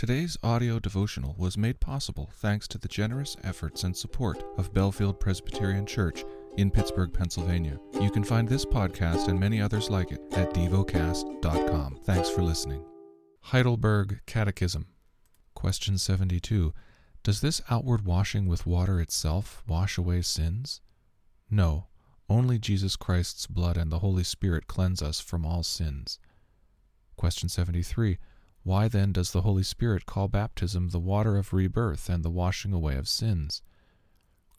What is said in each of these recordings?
Today's audio devotional was made possible thanks to the generous efforts and support of Bellefield Presbyterian Church in Pittsburgh, Pennsylvania. You can find this podcast and many others like it at devocast.com. Thanks for listening. Heidelberg Catechism. Question 72. Does this outward washing with water itself wash away sins? No. Only Jesus Christ's blood and the Holy Spirit cleanse us from all sins. Question 73. Why then does the Holy Spirit call baptism the water of rebirth and the washing away of sins?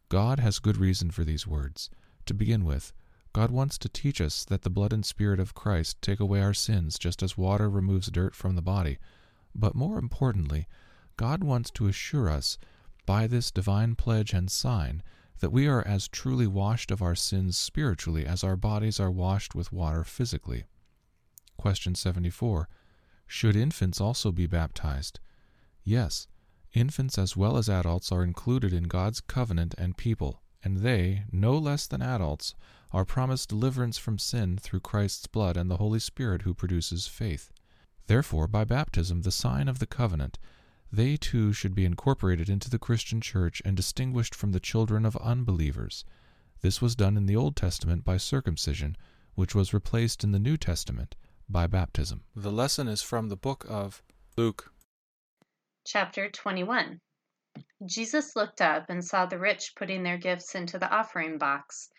God has good reason for these words. To begin with, God wants to teach us that the blood and Spirit of Christ take away our sins just as water removes dirt from the body. But more importantly, God wants to assure us, by this divine pledge and sign, that we are as truly washed of our sins spiritually as our bodies are washed with water physically. Question 74. Should infants also be baptized? Yes, infants as well as adults are included in God's covenant and people, and they, no less than adults, are promised deliverance from sin through Christ's blood and the Holy Spirit who produces faith. Therefore, by baptism, the sign of the covenant, they too should be incorporated into the Christian Church and distinguished from the children of unbelievers. This was done in the Old Testament by circumcision, which was replaced in the New Testament by baptism. The lesson is from the book of Luke. Chapter 21 Jesus looked up and saw the rich putting their gifts into the offering box,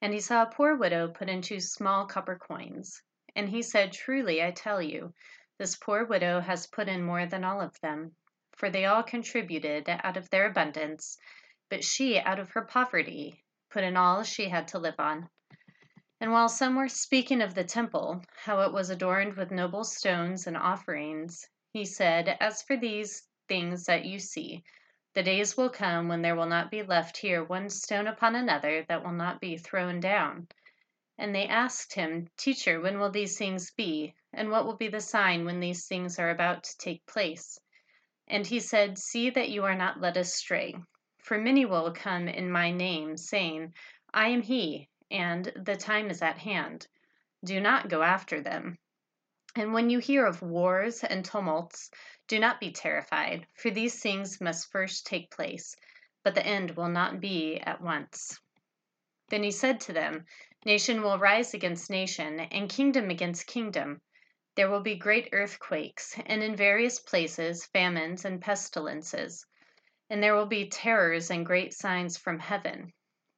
and he saw a poor widow put in two small copper coins. And he said, Truly, I tell you, this poor widow has put in more than all of them, for they all contributed out of their abundance, but she, out of her poverty, put in all she had to live on. And while some were speaking of the temple, how it was adorned with noble stones and offerings, he said, As for these things that you see, the days will come when there will not be left here one stone upon another that will not be thrown down. And they asked him, Teacher, when will these things be? And what will be the sign when these things are about to take place? And he said, See that you are not led astray. For many will come in my name, saying, I am he and the time is at hand. Do not go after them. And when you hear of wars and tumults, do not be terrified, for these things must first take place, but the end will not be at once. Then he said to them, Nation will rise against nation, and kingdom against kingdom. There will be great earthquakes, and in various places famines and pestilences. And there will be terrors and great signs from heaven.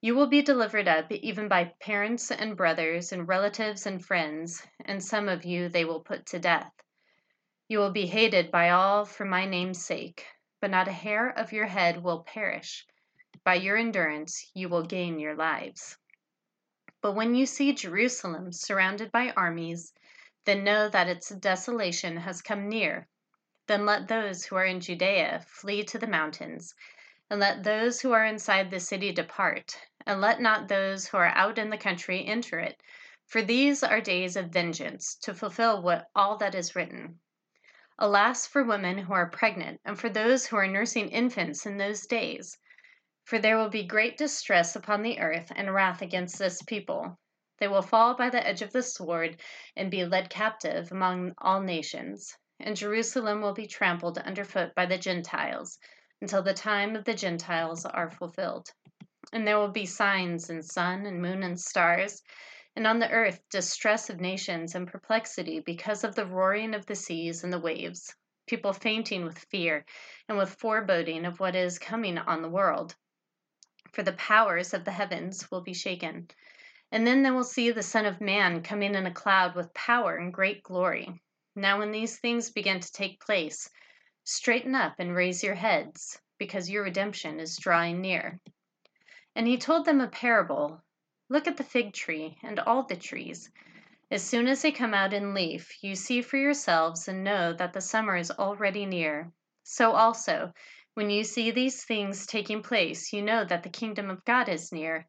You will be delivered up even by parents and brothers and relatives and friends, and some of you they will put to death. You will be hated by all for my name's sake, but not a hair of your head will perish. By your endurance you will gain your lives. But when you see Jerusalem surrounded by armies, then know that its desolation has come near. Then let those who are in Judea flee to the mountains and let those who are inside the city depart, and let not those who are out in the country enter it. For these are days of vengeance, to fulfill what all that is written. Alas for women who are pregnant, and for those who are nursing infants in those days! For there will be great distress upon the earth, and wrath against this people. They will fall by the edge of the sword, and be led captive among all nations. And Jerusalem will be trampled underfoot by the Gentiles until the time of the Gentiles are fulfilled. And there will be signs in sun and moon and stars, and on the earth distress of nations and perplexity because of the roaring of the seas and the waves, people fainting with fear and with foreboding of what is coming on the world. For the powers of the heavens will be shaken. And then they will see the Son of Man coming in a cloud with power and great glory. Now, when these things begin to take place, Straighten up and raise your heads, because your redemption is drawing near. And he told them a parable Look at the fig tree and all the trees. As soon as they come out in leaf, you see for yourselves and know that the summer is already near. So also, When you see these things taking place, you know that the kingdom of God is near.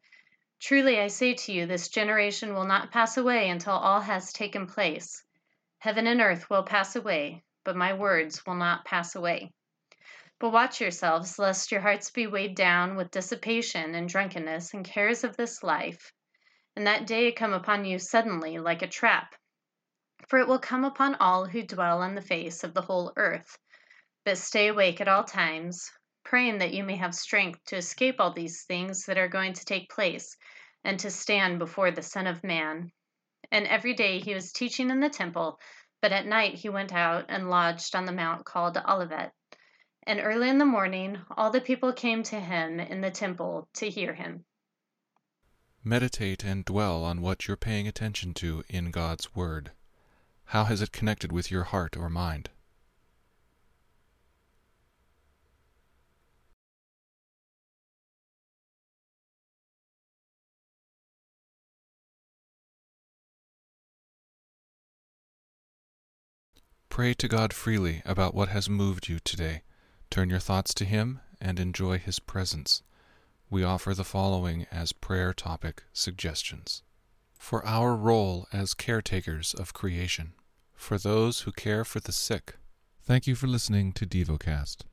Truly I say to you, this generation will not pass away until all has taken place. Heaven and earth will pass away, but my words will not pass away. But watch yourselves, lest your hearts be weighed down with dissipation and drunkenness and cares of this life, and that day come upon you suddenly like a trap. For it will come upon all who dwell on the face of the whole earth. But stay awake at all times, praying that you may have strength to escape all these things that are going to take place, and to stand before the Son of Man. And every day he was teaching in the temple, but at night he went out and lodged on the mount called Olivet. And early in the morning, all the people came to him in the temple to hear him. Meditate and dwell on what you're paying attention to in God's Word. How has it connected with your heart or mind? Pray to God freely about what has moved you today. Turn your thoughts to Him and enjoy His presence. We offer the following as prayer topic suggestions. For our role as caretakers of creation. For those who care for the sick. Thank you for listening to DevoCast.